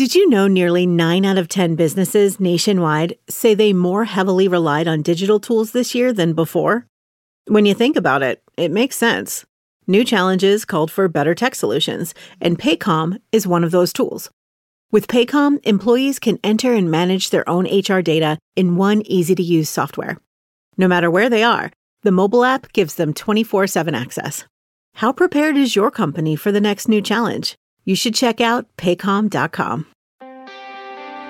Did you know nearly 9 out of 10 businesses nationwide say they more heavily relied on digital tools this year than before? When you think about it, it makes sense. New challenges called for better tech solutions, and Paycom is one of those tools. With Paycom, employees can enter and manage their own HR data in one easy to use software. No matter where they are, the mobile app gives them 24 7 access. How prepared is your company for the next new challenge? You should check out paycom.com.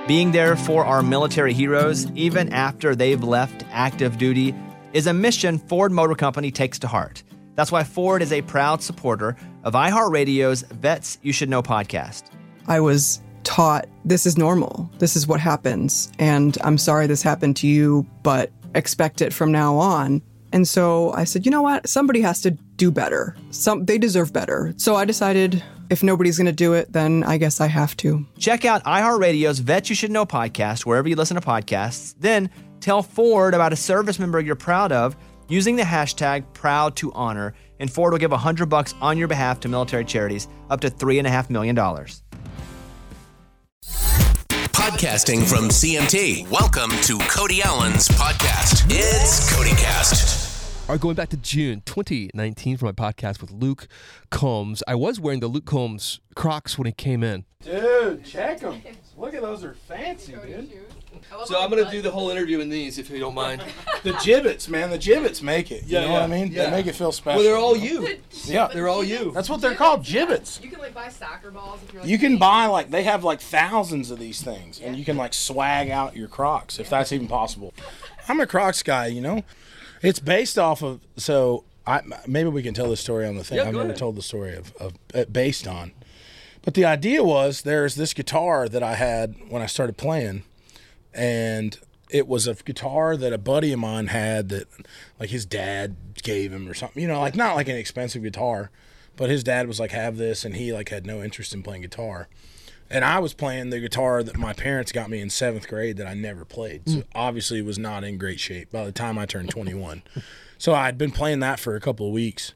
Being there for our military heroes, even after they've left active duty, is a mission Ford Motor Company takes to heart. That's why Ford is a proud supporter of iHeartRadio's Vets You Should Know podcast. I was taught this is normal, this is what happens, and I'm sorry this happened to you, but expect it from now on. And so I said, you know what? Somebody has to do better. Some they deserve better. So I decided if nobody's going to do it, then I guess I have to. Check out iHeartRadio's Vet You Should Know podcast wherever you listen to podcasts. Then tell Ford about a service member you're proud of using the hashtag Proud to Honor, and Ford will give 100 bucks on your behalf to military charities up to $3.5 million. Podcasting from CMT. Welcome to Cody Alan's podcast. It's CodyCast. All right, going back to June 2019 for my podcast with Luke Combs. I was wearing the Luke Combs Crocs when he came in. Dude, check them. Look at those, are fancy, dude. So I'm gonna do the whole interview in these, if you don't mind. The Jibbitz, man, the Jibbitz make it. You Yeah, know yeah, what I mean? yeah. They make it feel special. Well, they're all you. Yeah, They're all you. That's what they're called, Jibbitz. You can like buy soccer balls if you're like You can buy like they have like thousands of these things, and you can like swag out your Crocs if that's even possible. I'm a Crocs guy, you know. It's based off of so I maybe we can tell the story on the thing. Yeah, I've never ahead. told the story of, of uh, based on, but the idea was there's this guitar that I had when I started playing, and it was a guitar that a buddy of mine had that like his dad gave him or something. You know, like not like an expensive guitar, but his dad was like have this, and he like had no interest in playing guitar and I was playing the guitar that my parents got me in seventh grade that I never played. So mm. obviously was not in great shape by the time I turned 21. so I'd been playing that for a couple of weeks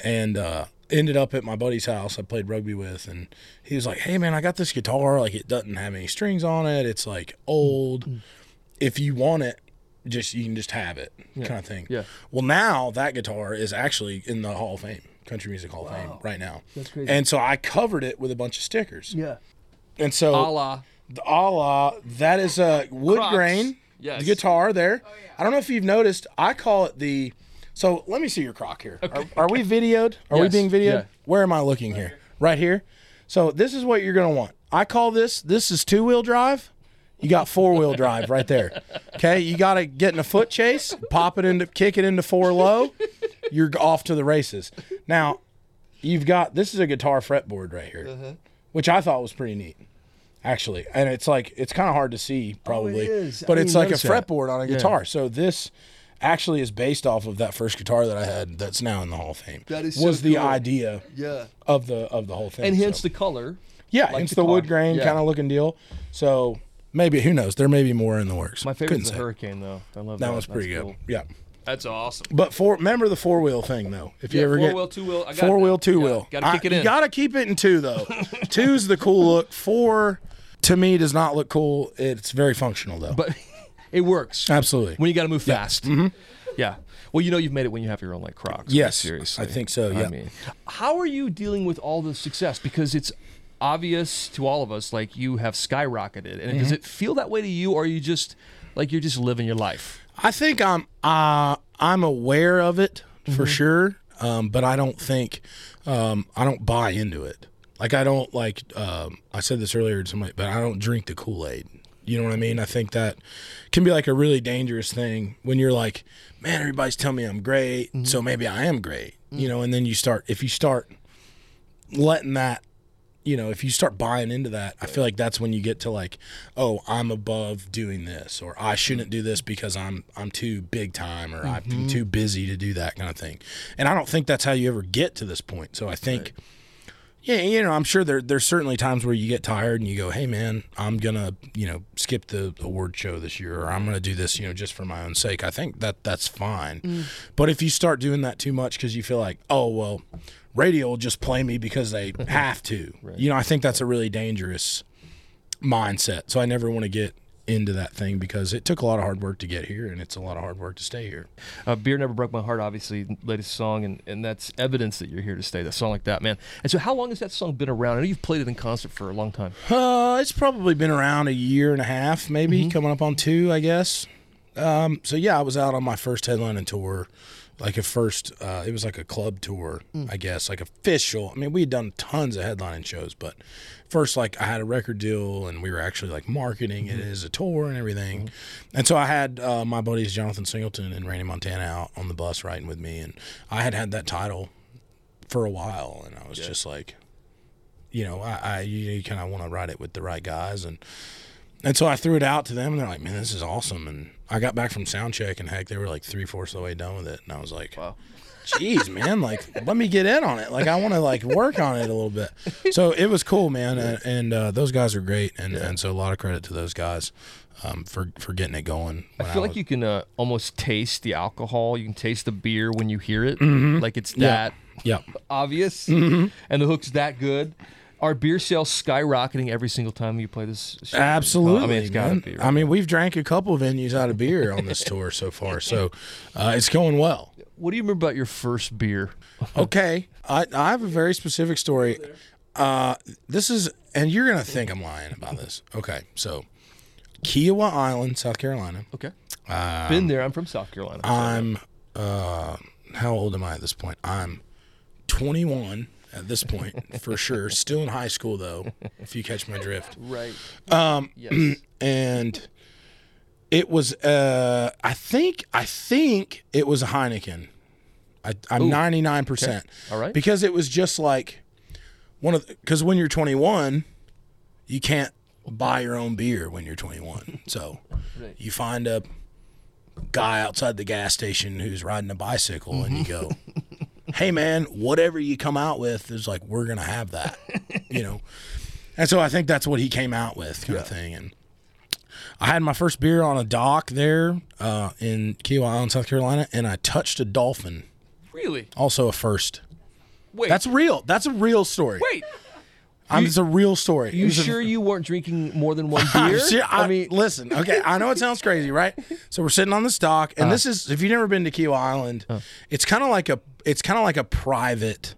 and uh, ended up at my buddy's house I played rugby with. And he was like, hey, man, I got this guitar. Like it doesn't have any strings on it. It's like old. Mm, mm. If you want it, just you can just have it kind of thing. yeah. Well, now that guitar is actually in the Hall of Fame, Country Music Hall of Fame right now. That's crazy. And so I covered it with a bunch of stickers. Yeah. And so A la. the a la that is a wood Crocs. grain Yes. the guitar there. I don't know if you've noticed. I call it the. So let me see your croc here. Are, are we videoed? Are we being videoed? Yeah. Where am I looking here? Right here. So this is what you're gonna want. I call this. This is two wheel drive. You got four wheel drive right there. Okay, you got to get in a foot chase, pop it into, kick it into four low. You're off to the races. Now, you've got this is a guitar fretboard right here, Uh-huh. Which I thought was pretty neat, actually. And it's like it's kind of hard to see oh, probably, Oh, is. But didn't it's like a notice that. fretboard on a Yeah. guitar. So this actually is based off of that first guitar that I had that's now in the Hall of Fame. That is was so the cool. idea Yeah. of the of the whole thing. And hence so. the color. yeah, like hence the the, wood grain Yeah. kind of looking deal. So maybe who knows? There may be more in the works. My Couldn't favorite's the say. Hurricane, though. I love that. That was pretty That's good. cool. Yeah. That's awesome. But for remember the four wheel thing though. If you Yeah, ever four get wheel, two wheel. I got four wheel, two Yeah, wheel, gotta kick it You in. gotta keep it in two though. Two's the cool look. Four to me does not look cool. It's very functional though. But it works. Absolutely. When you got to move fast. Yeah. Well, you know you've made it when you have your own like Crocs. Yes, seriously. I think so, Yeah. I mean, how are you dealing with all the success? Because it's obvious to all of us, like you have skyrocketed. And does Mm-hmm. it feel that way to you, or are you just like you're just living your life? I think I'm uh, I'm aware of it Mm-hmm. for sure, um, but I don't think um, I don't buy into it. Like I don't like um, I said this earlier to somebody, but I don't drink the Kool Aid. You know what I mean? I think that can be like a really dangerous thing when you're like, man, everybody's telling me I'm great, Mm-hmm. so maybe I am great. Mm. You know, and then you start if you start letting that you know, if you start buying into that, I feel like that's when you get to like, oh, I'm above doing this, or I shouldn't do this because I'm I'm too big time, or I'm mm-hmm. too busy to do that kind of thing. And I don't think that's how you ever get to this point. So I think, yeah, you know, I'm sure there there's certainly times where you get tired and you go, hey man, I'm gonna you know skip the award show this year, or I'm gonna do this you know just for my own sake. I think that that's fine. Mm. But if you start doing that too much because you feel like, oh well, radio will just play me because they have to. You know, I think that's a really dangerous mindset. So I never want to get into that thing because it took a lot of hard work to get here, and it's a lot of hard work to stay here. Uh, Beer Never Broke My Heart, obviously, latest song, and, and that's evidence that you're here to stay. That song like that, man. And so, how long has that song been around? I know you've played it in concert for a long time. Uh, it's probably been around a year and a half, maybe coming up on two, I guess. Um, so yeah, I was out on my first headlining tour, like a first. Uh, it was like a club tour, I guess, like official. I mean, we had done tons of headlining shows, but first, like I had a record deal, and we were actually like marketing it as a tour and everything. And so I had uh, my buddies Jonathan Singleton and Randy Montana out on the bus riding with me, and I had had that title for a while, and I was just like, you know, I, I you, you kind of want to ride it with the right guys, and and so I threw it out to them, and they're like, "Man, this is awesome!" And I got back from sound check, and heck, they were like three fourths of the way done with it, and I was like, Wow. "Jeez, man! Like, let me get in on it. Like, I want to like work on it a little bit." So it was cool, man, and, and uh, those guys are great, and and so a lot of credit to those guys um, for for getting it going. I feel like was- you can uh, almost taste the alcohol. You can taste the beer when you hear it. Like it's that yeah. obvious, Mm-hmm. and the hook's that good. Are beer sales skyrocketing every single time you play this? show? Absolutely. I mean, it's gotta man. be. I mean, we've drank a couple of venues out of beer on this tour so far, so uh, it's going well. what do you remember about your first beer? Okay, I, I have a very specific story. Uh, this is, and you're gonna think I'm lying about this. Okay, so Kiawah Island, South Carolina. Okay, Um, been there. I'm from South Carolina. I'm, uh, how old am I at this point? I'm 21 at this point for sure. Still in high school though, if you catch my drift. right. Um, Yes. and it was uh I think I think it was a Heineken. I, I'm 99 percent. All right. Because it was just like one of because when you're 21, you can't buy your own beer when you're 21. So Right. you find a guy outside the gas station who's riding a bicycle, and you go. Hey man, whatever you come out with is like we're gonna have that, you know, and so I think that's what he came out with, kind of thing. And I had my first beer on a dock there uh, in Kiawah Island, South Carolina, and I touched a dolphin. Really? Also a first. Wait. That's real. That's a real story. wait. I'm, it's a real story. You was a- sure you weren't drinking more than one beer? ser- I, mean, listen. Okay, I know it sounds crazy, right? So we're sitting on this dock, and this uh-huh. is if you've never been to Kiawah Island, uh-huh. it's kind of like a it's kind of like a private,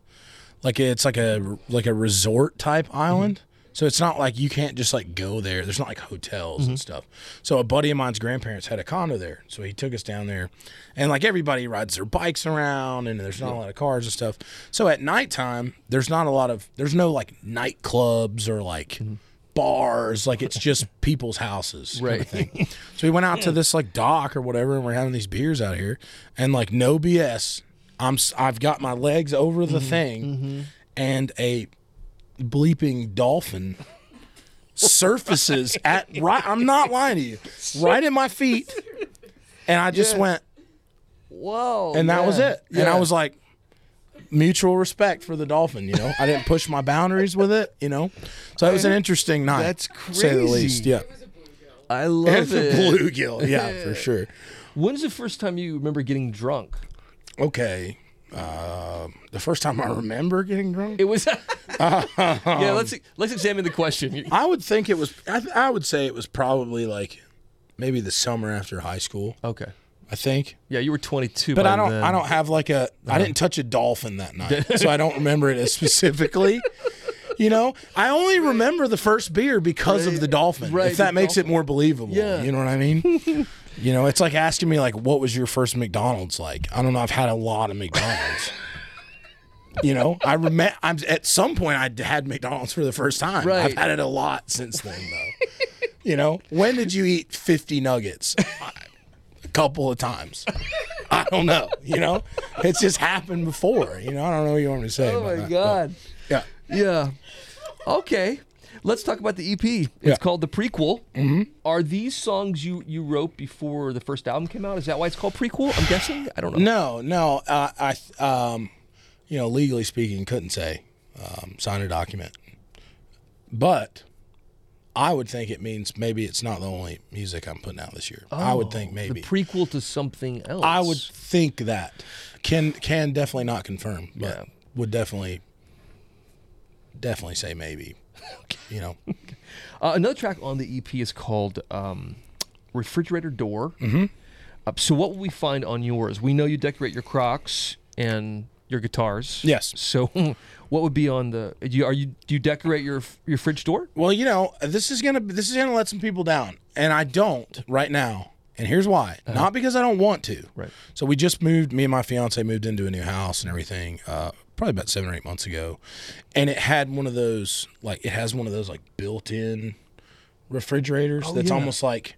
like it's like a like a resort type island. So it's not like you can't just like go there. There's not like hotels and mm-hmm. stuff. So a buddy of mine's grandparents had a condo there, so he took us down there, and like everybody rides their bikes around, and there's not a lot of cars and stuff. So at nighttime, there's not a lot of there's no like nightclubs or like mm-hmm. bars. Like it's just people's houses, Right. So we went out to this like dock or whatever, and we're having these beers out here, and like no BS, I'm I've got my legs over the mm-hmm. thing, and a bleeping dolphin surfaces at right. I'm not lying to you, right at my feet, and I just went, Whoa. and that was man. it. And I was like, mutual respect for the dolphin. You know, I didn't push my boundaries with it. You know, so it was an interesting night. That's to say the least. Yeah, I love it's a it. bluegill. Yeah, for sure. When's the first time you remember getting drunk? Okay. Uh, the first time I remember getting drunk, It was. yeah, let's let's examine the question. I would think it was. I, I would say it was probably like maybe the summer after high school. Okay. I think, Yeah, you were 22. but I don't. then. I don't have like a. I didn't touch a dolphin that night, so I don't remember it as specifically. You know, I only remember the first beer because of the dolphin. Right, if that the makes it more believable. Yeah. You know what I mean? You know, it's like asking me like, what was your first McDonald's like? I don't know. I've had a lot of McDonald's. you know, I remember. I'm at some point I had McDonald's for the first time. Right. I've had it a lot since then, though. you know, when did you eat 50 nuggets? a couple of times. I don't know. You know, it's just happened before. You know, I don't know what you want me to say. Oh my that, god. but yeah. Yeah. Okay. Let's talk about the EP. It's Yeah. called the prequel. Mm-hmm. Are these songs you you wrote before the first album came out? Is that why it's called prequel? I'm guessing. I don't know. No, no. Uh, I, um, you know, legally speaking, couldn't say um, sign a document, but I would think it means maybe it's not the only music I'm putting out this year. I would think maybe. Oh, the prequel to something else. I would think that can can definitely not confirm, but Yeah. would definitely definitely say maybe. You know, Uh, another track on the EP is called um, Refrigerator Door. Mm-hmm. Uh, so, what will we find on yours? We know you decorate your Crocs and your guitars. Yes. So, what would be on the? Do you, are you do you decorate your your fridge door? Well, you know, this is gonna this is gonna let some people down, and I don't right now. And here's why: not because I don't want to. Right. So we just moved. Me and my fiance moved into a new house and everything. Uh, probably about seven or eight months ago, and it had one of those like it has one of those like built-in refrigerators oh, that's yeah. almost like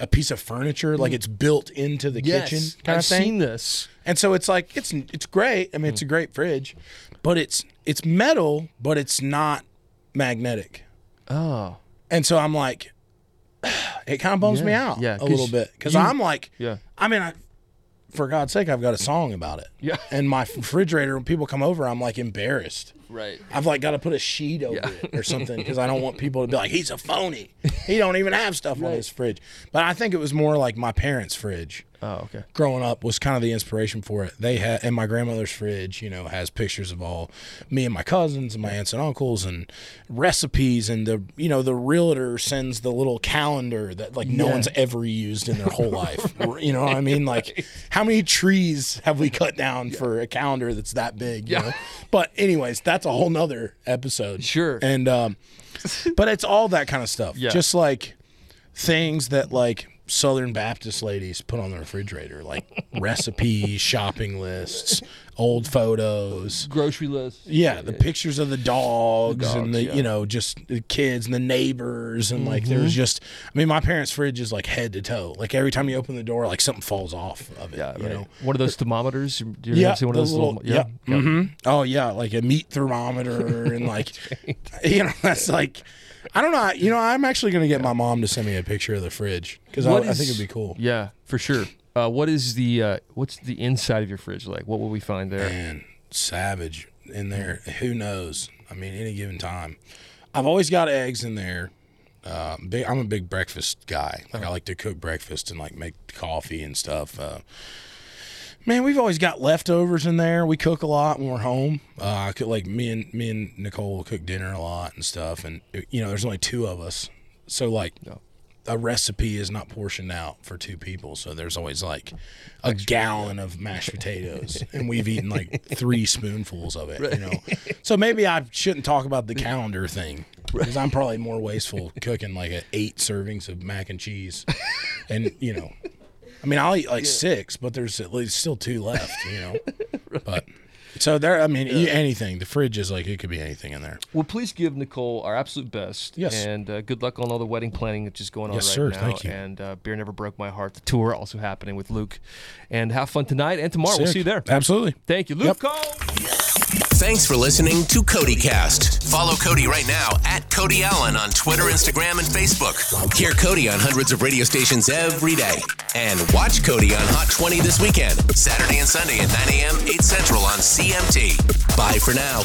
a piece of furniture, like mm. it's built into the kitchen kind I've of thing. seen this. And so it's like it's it's great. I mean, it's a mm. great fridge, but it's it's metal, but it's not magnetic. Oh, And so I'm like, it kind of bums me out yeah, a little bit because I'm like, yeah. I mean, I, for God's sake, I've got a song about it. Yeah. And my refrigerator, when people come over, I'm like embarrassed. Right. I've like got to put a sheet over Yeah. it or something because I don't want people to be like, he's a phony. He don't even have stuff on his fridge. But I think it was more like my parents' fridge Oh, okay. growing up was kind of the inspiration for it. They had, and my grandmother's fridge, you know, has pictures of all me and my cousins and my aunts and uncles and recipes. And the, you know, the realtor sends the little calendar that like no one's ever used in their whole life. You know what I mean? Like, how many trees have we cut down for a calendar that's that big? You Yeah. know? But, anyways, that's a whole nother episode. Sure. And, um, but it's all that kind of stuff. Yeah. Just like things that like Southern Baptist ladies put on the refrigerator, like recipes, shopping lists, old photos. Grocery list. Yeah, the pictures of the dogs, and dogs, the yeah. Mm-hmm. you know just the kids and the neighbors and like there's just I mean my parents' fridge is like head to toe. Like every time you open the door, like something falls off of it. Yeah, you right. know. One of those thermometers. Do you Yeah, ever see one of those those little, little? yeah. yeah. hmm Oh yeah, like a meat thermometer and like, you know, that's like, I don't know. You know, I'm actually gonna get my mom to send me a picture of the fridge because I, I think it'd be cool. Yeah, for sure. Uh, what is the uh, what's the inside of your fridge like? What will we find there? Man, savage in there. Who knows? I mean, any given time. I've always got eggs in there. Uh, big, I'm a big breakfast guy. Like I like to cook breakfast and like make coffee and stuff. Uh, man, we've always got leftovers in there. We cook a lot when we're home. Uh, I cook like me and me and Nicole will cook dinner a lot and stuff. And you know, there's only two of us, so like No. A recipe is not portioned out for two people. So there's always like a gallon of mashed potatoes, and we've eaten like three spoonfuls of it. You know, so maybe I shouldn't talk about the calendar thing because I'm probably more wasteful cooking like a eight servings of mac and cheese, and you know, I mean I'll eat like six, but there's at least still two left. You know, but. So there, I mean, you- anything. The fridge is like it could be anything in there. Well, please give Nicole our absolute best. Yes. And uh, good luck on all the wedding planning that's just going on Yes, right sir. now. Thank you. And uh, Beer Never Broke My Heart, the tour also happening with Luke. And have fun tonight and tomorrow. We'll see you there. Absolutely. Thank you, Luke Yep. Cole. Thanks for listening to Cody Cast. Follow Cody right now at Cody Alan on Twitter, Instagram, and Facebook. Hear Cody on hundreds of radio stations every day. And watch Cody on Hot 20 this weekend, Saturday and Sunday at 9 a.m., 8 Central on CMT. Bye for now.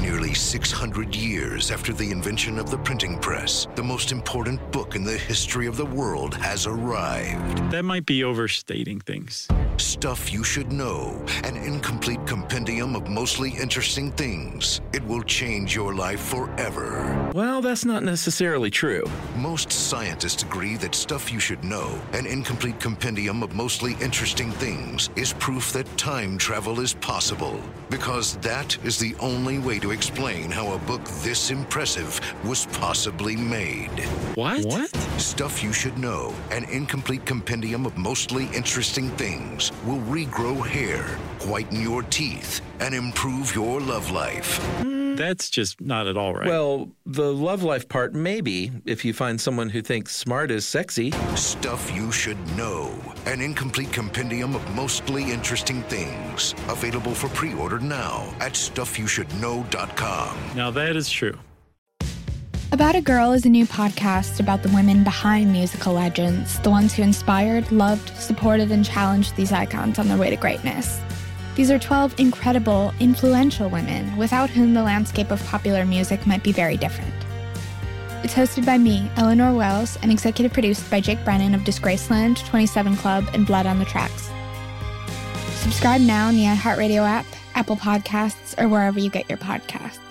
Nearly 600 years after the invention of the printing press, the most important book in the history of the world has arrived. That might be overstating things. Stuff You Should Know, an incomplete compendium of mostly interesting things. It will change your life forever. Well, that's not necessarily true. Most scientists agree that Stuff You Should Know, an incomplete compendium of mostly interesting things, is proof that time travel is possible. Because that is the only way to explain how a book this impressive was possibly made. What? What? Stuff You Should Know, an incomplete compendium of mostly interesting things, will regrow hair, whiten your teeth, and improve your love life. That's just not at all right. Well, the love life part, maybe, if you find someone who thinks smart is sexy. Stuff You Should Know, an incomplete compendium of mostly interesting things. Available for pre order now at stuffyoushouldknow.com. now that is true. About a Girl is a new podcast about the women behind musical legends, the ones who inspired, loved, supported, and challenged these icons on their way to greatness. These are 12 incredible, influential women without whom the landscape of popular music might be very different. It's hosted by me, Eleanor Wells, and executive produced by Jake Brennan of Disgraceland, 27 Club, and Blood on the Tracks. Subscribe now in the iHeartRadio app, Apple Podcasts, or wherever you get your podcasts.